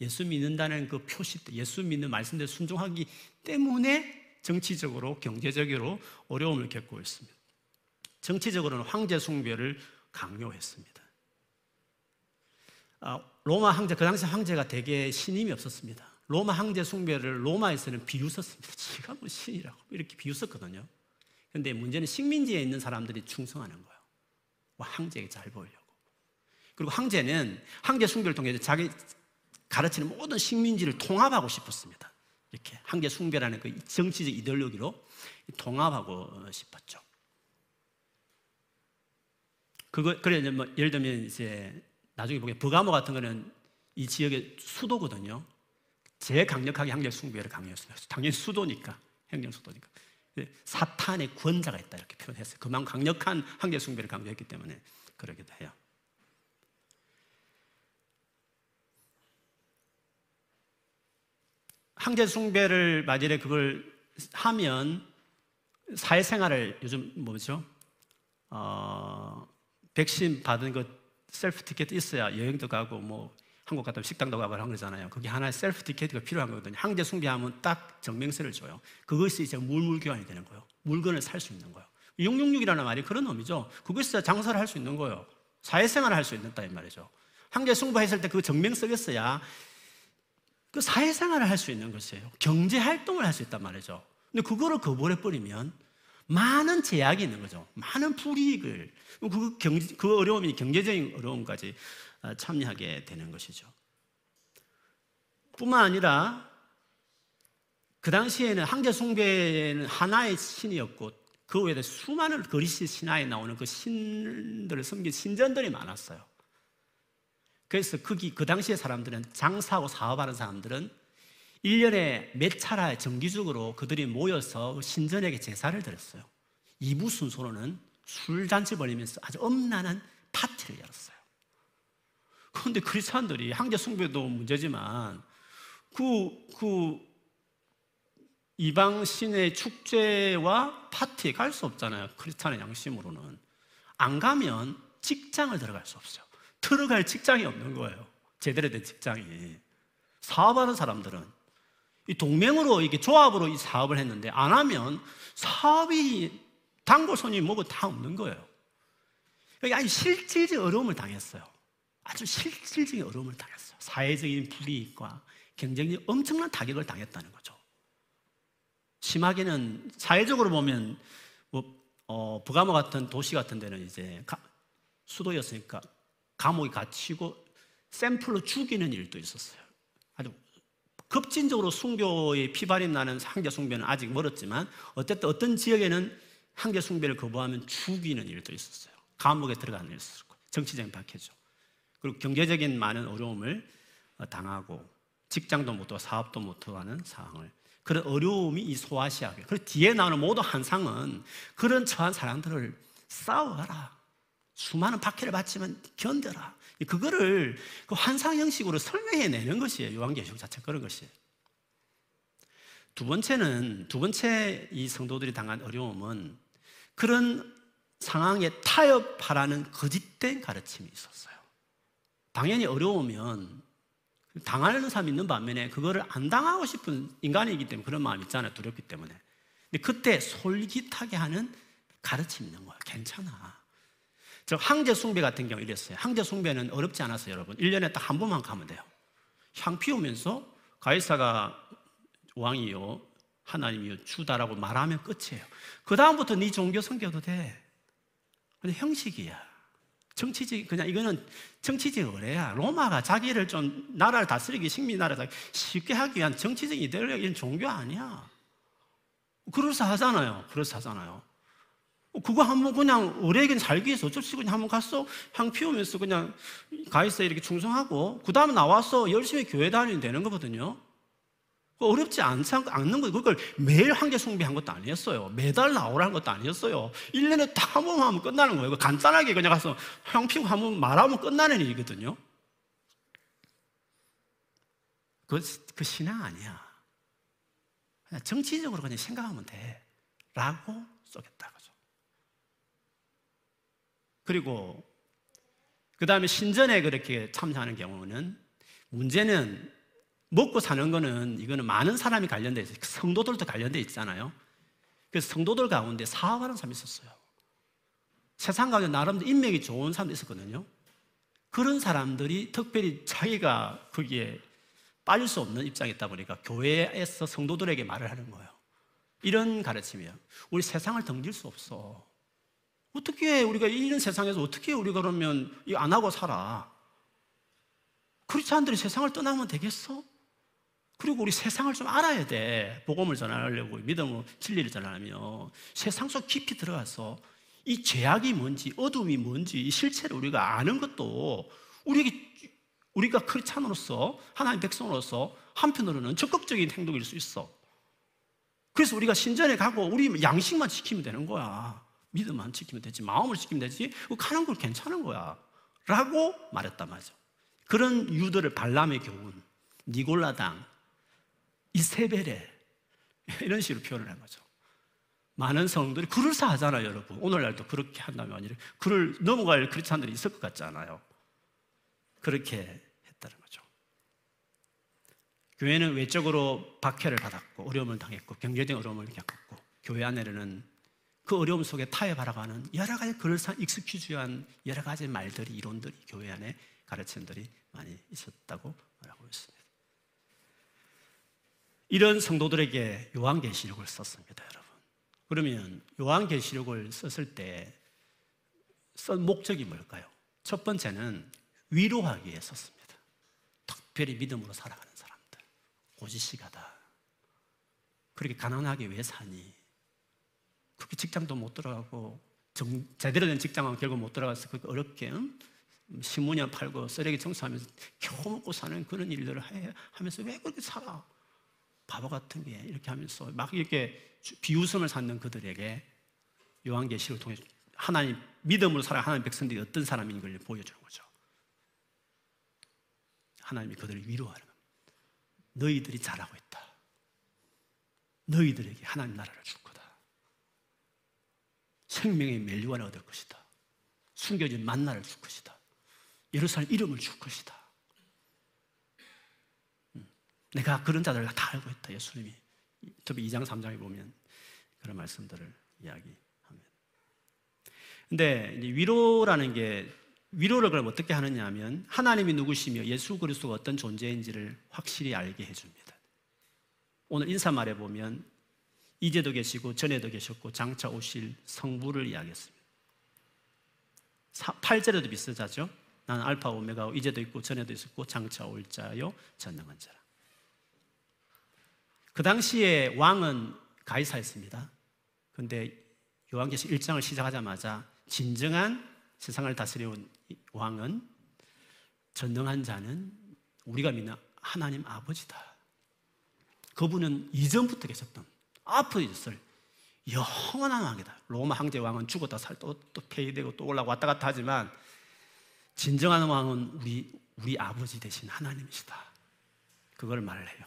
예수 믿는다는 그 표시, 예수 믿는 말씀대로 순종하기 때문에 정치적으로 경제적으로 어려움을 겪고 있습니다. 정치적으로는 황제 숭배를 강요했습니다. 아, 로마 황제 그 당시 황제가 대개 신임이 없었습니다. 로마 황제 숭배를 로마에서는 비웃었습니다. 지가 뭐 신이라고 이렇게 비웃었거든요. 그런데 문제는 식민지에 있는 사람들이 충성하는 거예요. 뭐 황제에게 잘 보이려고. 그리고 황제는 황제 숭배를 통해 자기 가르치는 모든 식민지를 통합하고 싶었습니다. 이렇게 황제 숭배라는 그 정치적 이데올로기로 통합하고 싶었죠. 그거 그래 뭐 예를 들면 이제 나중에 보면 버가모 같은 거는 이 지역의 수도거든요. 제일 강력하게 황제 숭배를 강요했어요. 당연히 수도니까 행정 수도니까. 사탄의 권자가 있다 이렇게 표현했어요. 그만큼 강력한 황제 숭배를 강조했기 때문에 그러기도 해요. 황제 숭배를 맞이해 그걸 하면 사회생활을 요즘 뭐죠? 어, 백신 받은 그 셀프 티켓 있어야 여행도 가고 뭐 한국 같으면 식당도 가고 하는 거잖아요. 그게 하나의 셀프 티켓이 필요한 거거든요. 항제 숭배하면 딱 정명세를 줘요. 그것이 이제 물물 교환이 되는 거예요. 물건을 살 수 있는 거예요. 666이라는 말이 그런 의미죠. 그것이 장사를 할 수 있는 거예요. 사회생활을 할 수 있다 이 말이죠. 항제 숭배했을 때그 정명석이었어야 그 사회생활을 할 수 있는 것이에요. 경제 활동을 할 수 있단 말이죠. 근데 그거를 거부해 버리면 많은 제약이 있는 거죠. 많은 불이익을 그, 경, 그 어려움이 경제적인 어려움까지 어, 참여하게 되는 것이죠. 뿐만 아니라 그 당시에는 황제 숭배는 하나의 신이었고 그 외에 수많은 그리스 신화에 나오는 그 신들을 섬긴 신전들이 많았어요. 그래서 거기 그 당시의 사람들은 장사하고 사업하는 사람들은 1년에 몇 차례 정기적으로 그들이 모여서 신전에게 제사를 드렸어요. 이부 순서로는 술잔치 벌리면서 아주 엄난한 파티를 열었어요. 그런데 크리스찬들이 황제 숭배도 문제지만 그, 그 이방 신의 축제와 파티에 갈 수 없잖아요. 크리스찬의 양심으로는. 안 가면 직장을 들어갈 수 없어요. 들어갈 직장이 없는 거예요. 제대로 된 직장이. 사업하는 사람들은 이 동맹으로 이게 조합으로 이 사업을 했는데 안 하면 사업이 단골 손님 뭐고 다 없는 거예요. 그러니까 아주 실질적 어려움을 당했어요. 아주 실질적인 어려움을 당했어요. 사회적인 불이익과 경쟁력 엄청난 타격을 당했다는 거죠. 심하게는 사회적으로 보면 뭐 어, 부가모 같은 도시 같은 데는 이제 가, 수도였으니까 감옥에 갇히고 샘플로 죽이는 일도 있었어요. 아주 급진적으로 순교의 피발임 나는 황제 숭배는 아직 멀었지만 어쨌든 어떤 지역에는 황제 숭배를 거부하면 죽이는 일도 있었어요. 감옥에 들어가는 일도 있었고 정치적인 박해죠. 그리고 경제적인 많은 어려움을 어, 당하고 직장도 못하고 사업도 못하는 상황을 그런 어려움이 이 소아시아에 그 뒤에 나오는 모든 한상은 그런 처한 사람들을 싸워가라 수많은 박해를 받지만 견뎌라 그거를 그 환상 형식으로 설명해 내는 것이에요 요한계시록 자체 그런 것이에요 두 번째는 두 번째 이 성도들이 당한 어려움은 그런 상황에 타협하라는 거짓된 가르침이 있었어요 당연히 어려우면 당하는 사람이 있는 반면에 그거를 안 당하고 싶은 인간이기 때문에 그런 마음이 있잖아요. 두렵기 때문에. 근데 그때 솔깃하게 하는 가르침이 있는 거야. 괜찮아. 저 황제 숭배 같은 경우 이랬어요. 황제 숭배는 어렵지 않았어요, 여러분. 1년에 딱 한 번만 가면 돼요. 향 피우면서 가이사가 왕이요, 하나님이요, 주다라고 말하면 끝이에요. 그다음부터 네 종교 섬겨도 돼. 근데 형식이야. 정치적 그냥 이거는 정치적 의뢰야. 로마가 자기를 좀 나라를 다스리기 식민 나라를 쉽게 하기 위한 정치적 이데올로기는 종교 아니야. 그럴싸하잖아요. 그럴싸하잖아요. 그거 한번 그냥 의뢰에게 살기 위해서 어쩔 수 그냥 한번 갔어. 향 피우면서 그냥 가있어 이렇게 충성하고 그 다음에 나와서 열심히 교회 다니면 되는 거거든요. 어렵지 않는 거예요. 그걸 매일 황제 숭배한 것도 아니었어요. 매달 나오라는 것도 아니었어요. 1년에 딱한번 하면 끝나는 거예요. 간단하게 그냥 가서 향 피고 한 번 말하면 끝나는 일이거든요. 그, 그 신앙 아니야. 그냥 정치적으로 그냥 생각하면 돼. 라고 쏘겠다. 그죠. 그리고, 그 다음에 신전에 그렇게 참여하는 경우는 문제는 먹고 사는 거는 이거는 많은 사람이 관련돼 있어요. 성도들도 관련돼 있잖아요. 그래서 성도들 가운데 사업하는 사람이 있었어요. 세상 가운데 나름대로 인맥이 좋은 사람도 있었거든요. 그런 사람들이 특별히 자기가 거기에 빠질 수 없는 입장에 있다 보니까 교회에서 성도들에게 말을 하는 거예요. 이런 가르침이에요. 우리 세상을 덩길 수 없어. 어떻게 우리가 이런 세상에서 어떻게 우리가 그러면 안 하고 살아? 크리스찬들이 세상을 떠나면 되겠어? 그리고 우리 세상을 좀 알아야 돼. 복음을 전하려고 믿음으로 진리를 전하며 세상 속 깊이 들어가서 이 죄악이 뭔지 어둠이 뭔지 이 실체를 우리가 아는 것도 우리에게 우리가 크리스찬으로서 하나님 백성으로서 한편으로는 적극적인 행동일 수 있어. 그래서 우리가 신전에 가고 우리 양식만 지키면 되는 거야. 믿음만 지키면 되지 마음을 지키면 되지. 가는 건 괜찮은 거야. 라고 말했단 말이죠. 그런 유들을 발람의 교훈, 니골라당, 이세벨에 이런 식으로 표현을 한 거죠. 많은 성들이 그럴싸하잖아요, 여러분. 오늘날도 그렇게 한다면 아니라 그를 넘어갈 크리스찬들이 있을 것 같지 않아요. 그렇게 했다는 거죠. 교회는 외적으로 박해를 받았고 어려움을 당했고 경제적 어려움을 겪었고 교회 안에는 그 어려움 속에 타협하라고 는 여러 가지 그럴싸 익스큐즈한 여러 가지 말들이 이론들이 교회 안에 가르침들이 많이 있었다고 말하고 있습니다. 이런 성도들에게 요한계시록을 썼습니다, 여러분. 그러면 요한계시록을 썼을 때 쓴 목적이 뭘까요? 첫 번째는 위로하기 위해 썼습니다. 특별히 믿음으로 살아가는 사람들. 고지식하다. 그렇게 가난하게 왜 사니? 그렇게 직장도 못 들어가고 정, 제대로 된 직장은 결국 못 들어가서 그렇게 어렵게 응? 신문이나 팔고 쓰레기 청소하면서 겨우 먹고 사는 그런 일들을 해, 하면서 왜 그렇게 살아? 바보 같은 게 이렇게 하면서 막 이렇게 비웃음을 쌓는 그들에게 요한계시를 통해 하나님 믿음으로 살아 하나님 백성들이 어떤 사람인 걸 보여주는 거죠. 하나님이 그들을 위로하는. 너희들이 잘하고 있다. 너희들에게 하나님 나라를 줄 거다. 생명의 멜리관을 얻을 것이다. 숨겨진 만나를 줄 것이다. 예루살렘 이름을 줄 것이다. 내가 그런 자들을 다 알고 있다. 예수님이. 특히 2장, 3장에 보면 그런 말씀들을 이야기합니다. 근데 위로라는 게 위로를 그럼 어떻게 하느냐 하면 하나님이 누구시며 예수 그리스도가 어떤 존재인지를 확실히 알게 해줍니다. 오늘 인사말에 보면 이제도 계시고 전에도 계셨고 장차 오실 성부를 이야기했습니다. 8절에도 비슷하죠. 나는 알파 오메가고 이제도 있고 전에도 있었고 장차 올 자요 전능한 자라. 그 당시에 왕은 가이사였습니다. 근데 요한계시 1장을 시작하자마자 진정한 세상을 다스려온 왕은 전능한 자는 우리가 믿는 하나님 아버지다. 그분은 이전부터 계셨던 있을 영원한 왕이다. 로마 황제 왕은 죽었다 살또 또 폐위되고 또 올라고 왔다 갔다 하지만 진정한 왕은 우리 우리 아버지 되신 하나님이시다. 그걸 말을 해요.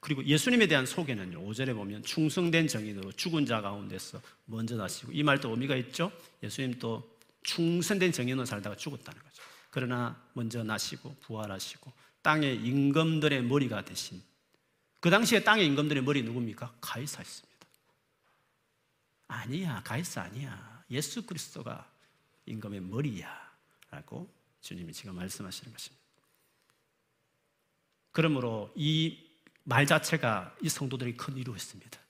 그리고 예수님에 대한 소개는요. 5절에 보면 충성된 정인으로 죽은 자 가운데서 먼저 나시고 이 말도 의미가 있죠. 예수님도 충성된 정인으로 살다가 죽었다는 거죠. 그러나 먼저 나시고 부활하시고 땅의 임금들의 머리가 되신 그 당시에 땅의 임금들의 머리 누굽니까? 가이사였습니다. 아니야, 가이사 아니야. 예수 그리스도가 임금의 머리야. 라고 주님이 지금 말씀하시는 것입니다. 그러므로 이 말 자체가 이 성도들이 큰 위로였습니다.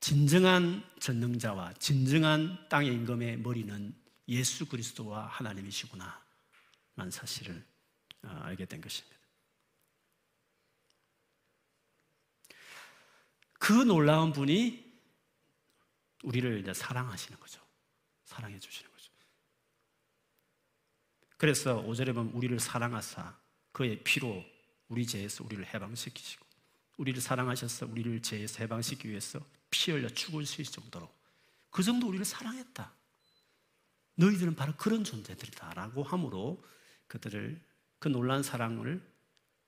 진정한 전능자와 진정한 땅의 임금의 머리는 예수 그리스도와 하나님이시구나. 만 사실을 어, 알게 된 것입니다. 그 놀라운 분이 우리를 이제 사랑하시는 거죠. 사랑해 주시는 거죠. 그래서 5절에 보면 우리를 사랑하사 그의 피로 우리 죄에서 우리를 해방시키시고 우리를 사랑하셔서 우리를 죄에서 해방시키기 위해서 피 흘려 죽을 수 정도로 그 정도 우리를 사랑했다. 너희들은 바로 그런 존재들이다라고 함으로 그들을 그 놀란 사랑을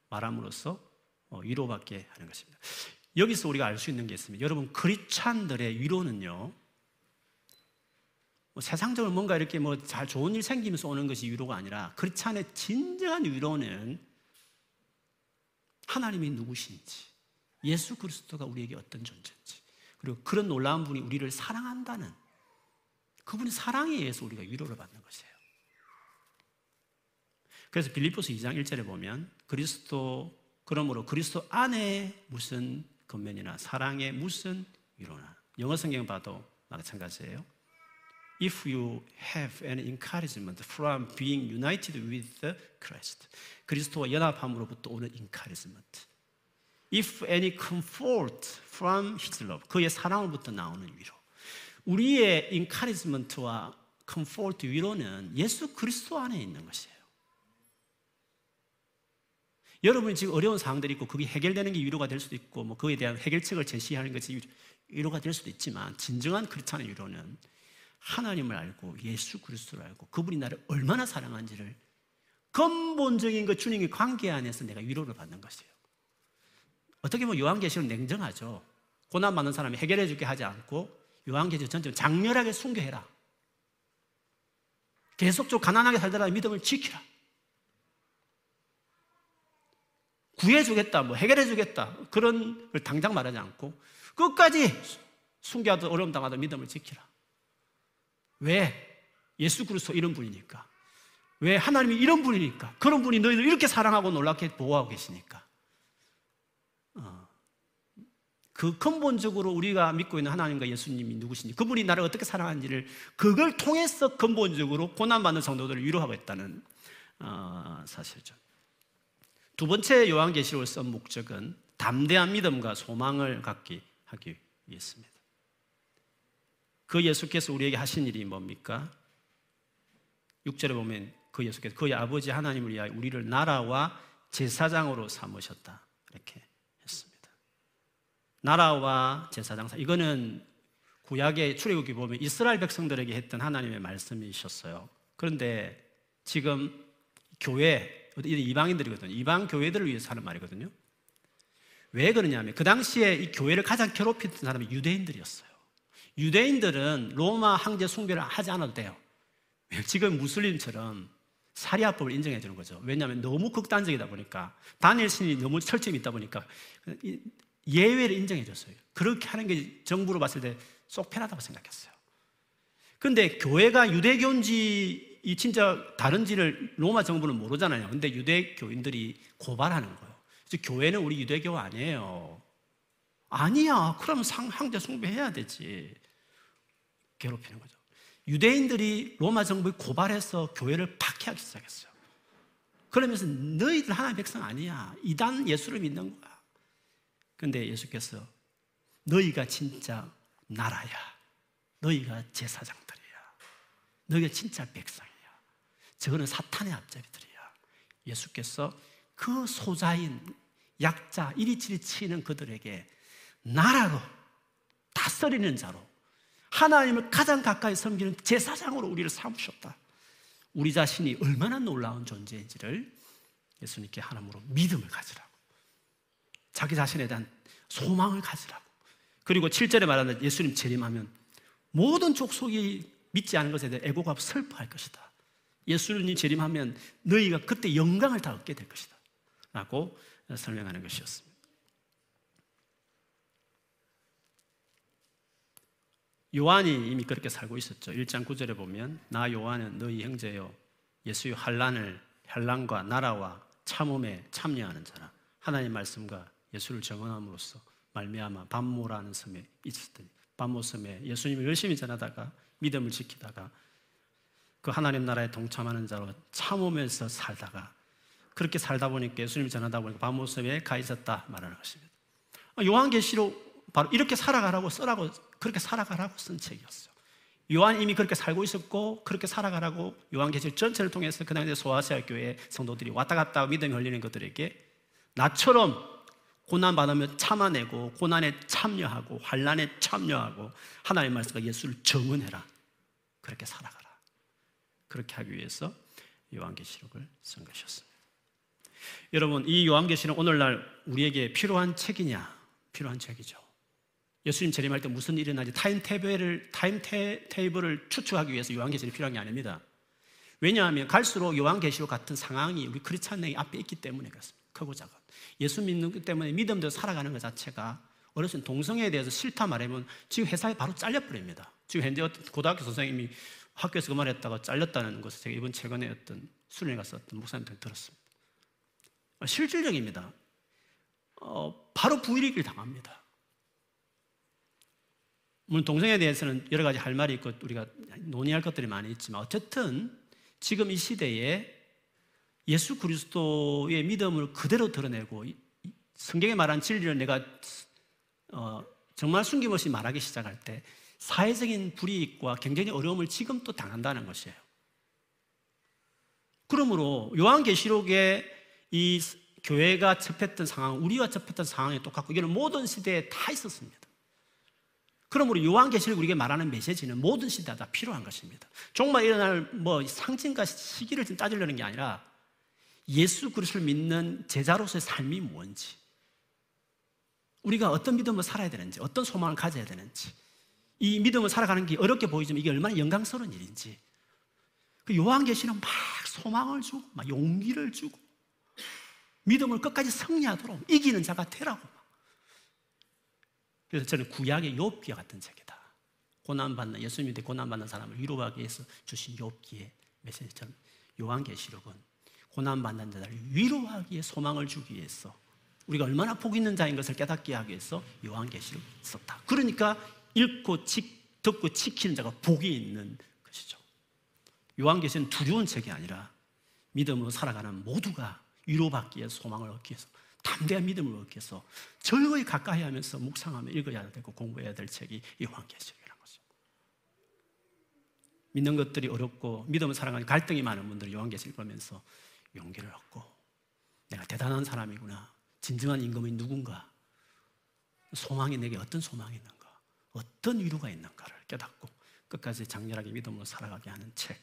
말함으로써 어, 위로받게 하는 것입니다. 여기서 우리가 알 수 있는 게 있습니다. 여러분, 크리찬들의 위로는요, 뭐 세상적으로 뭔가 이렇게 뭐 잘 좋은 일 생기면서 오는 것이 위로가 아니라 크리찬의 진정한 위로는 하나님이 누구신지, 예수 그리스도가 우리에게 어떤 존재인지, 그리고 그런 놀라운 분이 우리를 사랑한다는 그분의 사랑에 의해서 우리가 위로를 받는 것이에요. 그래서 빌립보서 2장 1절에 보면 그리스도 그러므로 그리스도 안에 무슨 겉면이나 사랑의 무슨 위로나 영어 성경 봐도 마찬가지예요. If you have an encouragement from being united with Christ, 그리스도와 연합함으로부터 오는 encouragement. If any comfort from His love, 그의 사랑으로부터 나오는 위로. 우리의 encouragement와 comfort 위로는 예수 그리스도 안에 있는 것이에요. 여러분이 지금 어려운 상황들이 있고 그게 해결되는 게 위로가 될 수도 있고 뭐 그에 대한 해결책을 제시하는 것이 위로가 될 수도 있지만 진정한 크리스찬의 위로는 하나님을 알고 예수 그리스도를 알고 그분이 나를 얼마나 사랑한지를 근본적인 그 주님의 관계 안에서 내가 위로를 받는 것이에요. 어떻게 보면 요한계시록 냉정하죠. 고난 받는 사람이 해결해 줄게 하지 않고 요한계시록 전체를 장렬하게 순교해라. 계속적으로 가난하게 살다가 믿음을 지키라. 구해주겠다, 뭐 해결해주겠다. 그런 걸 당장 말하지 않고 끝까지 순교하도 어려움 당하도 믿음을 지키라. 왜? 예수 그리스도 이런 분이니까. 왜? 하나님이 이런 분이니까. 그런 분이 너희들 이렇게 사랑하고 놀랍게 보호하고 계시니까. 어. 그 근본적으로 우리가 믿고 있는 하나님과 예수님이 누구신지, 그분이 나를 어떻게 사랑하는지를 그걸 통해서 근본적으로 고난받는 성도들을 위로하고 있다는 어, 사실이죠. 두 번째 요한계시록을 쓴 목적은 담대한 믿음과 소망을 갖기 하기 위해서입니다. 그 예수께서 우리에게 하신 일이 뭡니까? 6절에 보면 그 예수께서 그의 아버지 하나님을 위하여 우리를 나라와 제사장으로 삼으셨다. 이렇게 했습니다. 나라와 제사장 이거는 구약의 출애굽기 보면 이스라엘 백성들에게 했던 하나님의 말씀이셨어요. 그런데 지금 교회 이방인들이거든요. 이방 교회들을 위해서 하는 말이거든요. 왜 그러냐면 그 당시에 이 교회를 가장 괴롭히던 사람이 유대인들이었어요. 유대인들은 로마 황제 숭배를 하지 않아도 돼요. 지금 무슬림처럼 사리아법을 인정해 주는 거죠. 왜냐하면 너무 극단적이다 보니까 다니엘 신이 너무 철저히 있다 보니까 예외를 인정해 줬어요. 그렇게 하는 게 정부로 봤을 때 쏙 편하다고 생각했어요. 근데 교회가 유대교인지 이 진짜 다른지를 로마 정부는 모르잖아요. 근데 유대 교인들이 고발하는 거예요. 교회는 우리 유대교 아니에요. 아니야. 그러면 상, 황제 숭배해야 되지. 괴롭히는 거죠. 유대인들이 로마 정부에 고발해서 교회를 박해하기 시작했어요. 그러면서 너희들 하나님 백성 아니야. 이단 예수를 믿는 거야. 근데 예수께서 너희가 진짜 나라야. 너희가 제사장들이야. 너희가 진짜 백성이야. 저거는 사탄의 앞잡이들이야. 예수께서 그 소자인 약자, 이리치리 치는 그들에게 나라로 다스리는 자로 하나님을 가장 가까이 섬기는 제사장으로 우리를 삼으셨다. 우리 자신이 얼마나 놀라운 존재인지를 예수님께 하나님으로 믿음을 가지라고. 자기 자신에 대한 소망을 가지라고. 그리고 7절에 말하는 예수님 재림하면 모든 족속이 믿지 않은 것에 대해 애고가 슬퍼할 것이다. 예수님 재림하면 너희가 그때 영광을 다 얻게 될 것이다. 라고 설명하는 것이었습니다. 요한이 이미 그렇게 살고 있었죠. 1장 9절에 보면 나 요한은 너희 형제요 예수의 환란을 환란과 나라와 참음에 참여하는 자라 하나님 말씀과 예수를 정언함으로써 말미암아 반모라는 섬에 있었더니 반모 섬에 예수님을 열심히 전하다가 믿음을 지키다가 그 하나님 나라에 동참하는 자로 참으면서 살다가 그렇게 살다 보니까 예수님이 전하다 보니까 반모 섬에 가 있었다 말하는 것입니다. 요한계시록 바로 이렇게 살아가라고 써라고 그렇게 살아가라고 쓴 책이었어요. 요한 이미 그렇게 살고 있었고 그렇게 살아가라고 요한계시록 전체를 통해서 그 당시에 소아시아 교회 성도들이 왔다 갔다 믿음이 흘리는 것들에게 나처럼 고난 받으면 참아내고 고난에 참여하고 환란에 참여하고 하나님 말씀과 예수를 정은해라. 그렇게 살아가라. 그렇게 하기 위해서 요한계시록을 쓴 것이었습니다. 여러분, 이 요한계시록 오늘날 우리에게 필요한 책이냐? 필요한 책이죠. 예수님 재림할 때 무슨 일이 나지 time table을 time table을 추측하기 위해서 요한계시록이 필요한 게 아닙니다. 왜냐하면 갈수록 요한계시록 같은 상황이 우리 크리스찬의 앞에 있기 때문에 그렇습니다. 크고 작은. 예수 믿는 것 때문에 믿음대로 살아가는 것 자체가 어렸을 때 동성애에 대해서 싫다 말하면 지금 회사에 바로 잘려버립니다. 지금 현재 고등학교 선생님이 학교에서 그 말했다가 잘렸다는 것을 제가 이번 최근에 어떤 수련회 가서 어떤 목사님한테 들었습니다. 실질적입니다. 어, 바로 부일이길 당합니다. 물론 동성애에 대해서는 여러 가지 할 말이 있고 우리가 논의할 것들이 많이 있지만 어쨌든 지금 이 시대에 예수 그리스도의 믿음을 그대로 드러내고 성경에 말한 진리를 내가 어, 정말 숨김없이 말하기 시작할 때 사회적인 불이익과 굉장히 어려움을 지금 또 당한다는 것이에요. 그러므로 요한계시록에 이 교회가 접했던 상황, 우리가 접했던 상황이 똑같고 이거는 모든 시대에 다 있었습니다. 그러므로 요한계시록 우리에게 말하는 메시지는 모든 시대에 다 필요한 것입니다. 정말 일어날 뭐 상징과 시기를 좀 따지려는 게 아니라 예수 그리스도를 믿는 제자로서의 삶이 뭔지, 우리가 어떤 믿음을 살아야 되는지, 어떤 소망을 가져야 되는지, 이 믿음을 살아가는 게 어렵게 보이지만 이게 얼마나 영광스러운 일인지, 그 요한계시는 막 소망을 주고, 막 용기를 주고, 믿음을 끝까지 승리하도록 이기는 자가 되라고. 그래서 저는 구약의 욥기 같은 책이다. 고난받는, 예수 믿에 고난받는 사람을 위로하기 위해서 주신 욥기의 메시지처럼 요한계시록은 고난받는 자를 위로하기에 소망을 주기 위해서 우리가 얼마나 복 있는 자인 것을 깨닫게 하기 위해서 요한계시를 썼다. 그러니까 읽고 지, 듣고 지키는 자가 복이 있는 것이죠. 요한계시는 두려운 책이 아니라 믿음으로 살아가는 모두가 위로받기 위해 소망을 얻기 위해서 담대한 믿음을 얻기 위해서 즐거이 가까이 하면서 묵상하며 읽어야 되고 공부해야 될 책이 요한계시록이라는 거죠. 믿는 것들이 어렵고 믿음을 살아가는 갈등이 많은 분들이 요한계시록 보면서 용기를 얻고 내가 대단한 사람이구나. 진정한 임금이 누군가. 소망이 내게 어떤 소망이 있는가. 어떤 위로가 있는가를 깨닫고 끝까지 장렬하게 믿음으로 살아가게 하는 책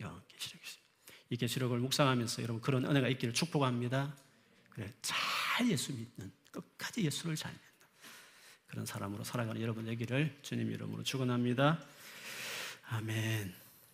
요한계시록이습니다. 이 계시록을 묵상하면서 여러분 그런 은혜가 있기를 축복합니다. 그래 잘 예수 믿는 끝까지 예수를 잘 믿는 그런 사람으로 살아가는 여러분 되기를 주님 이름으로 축원합니다. 아멘.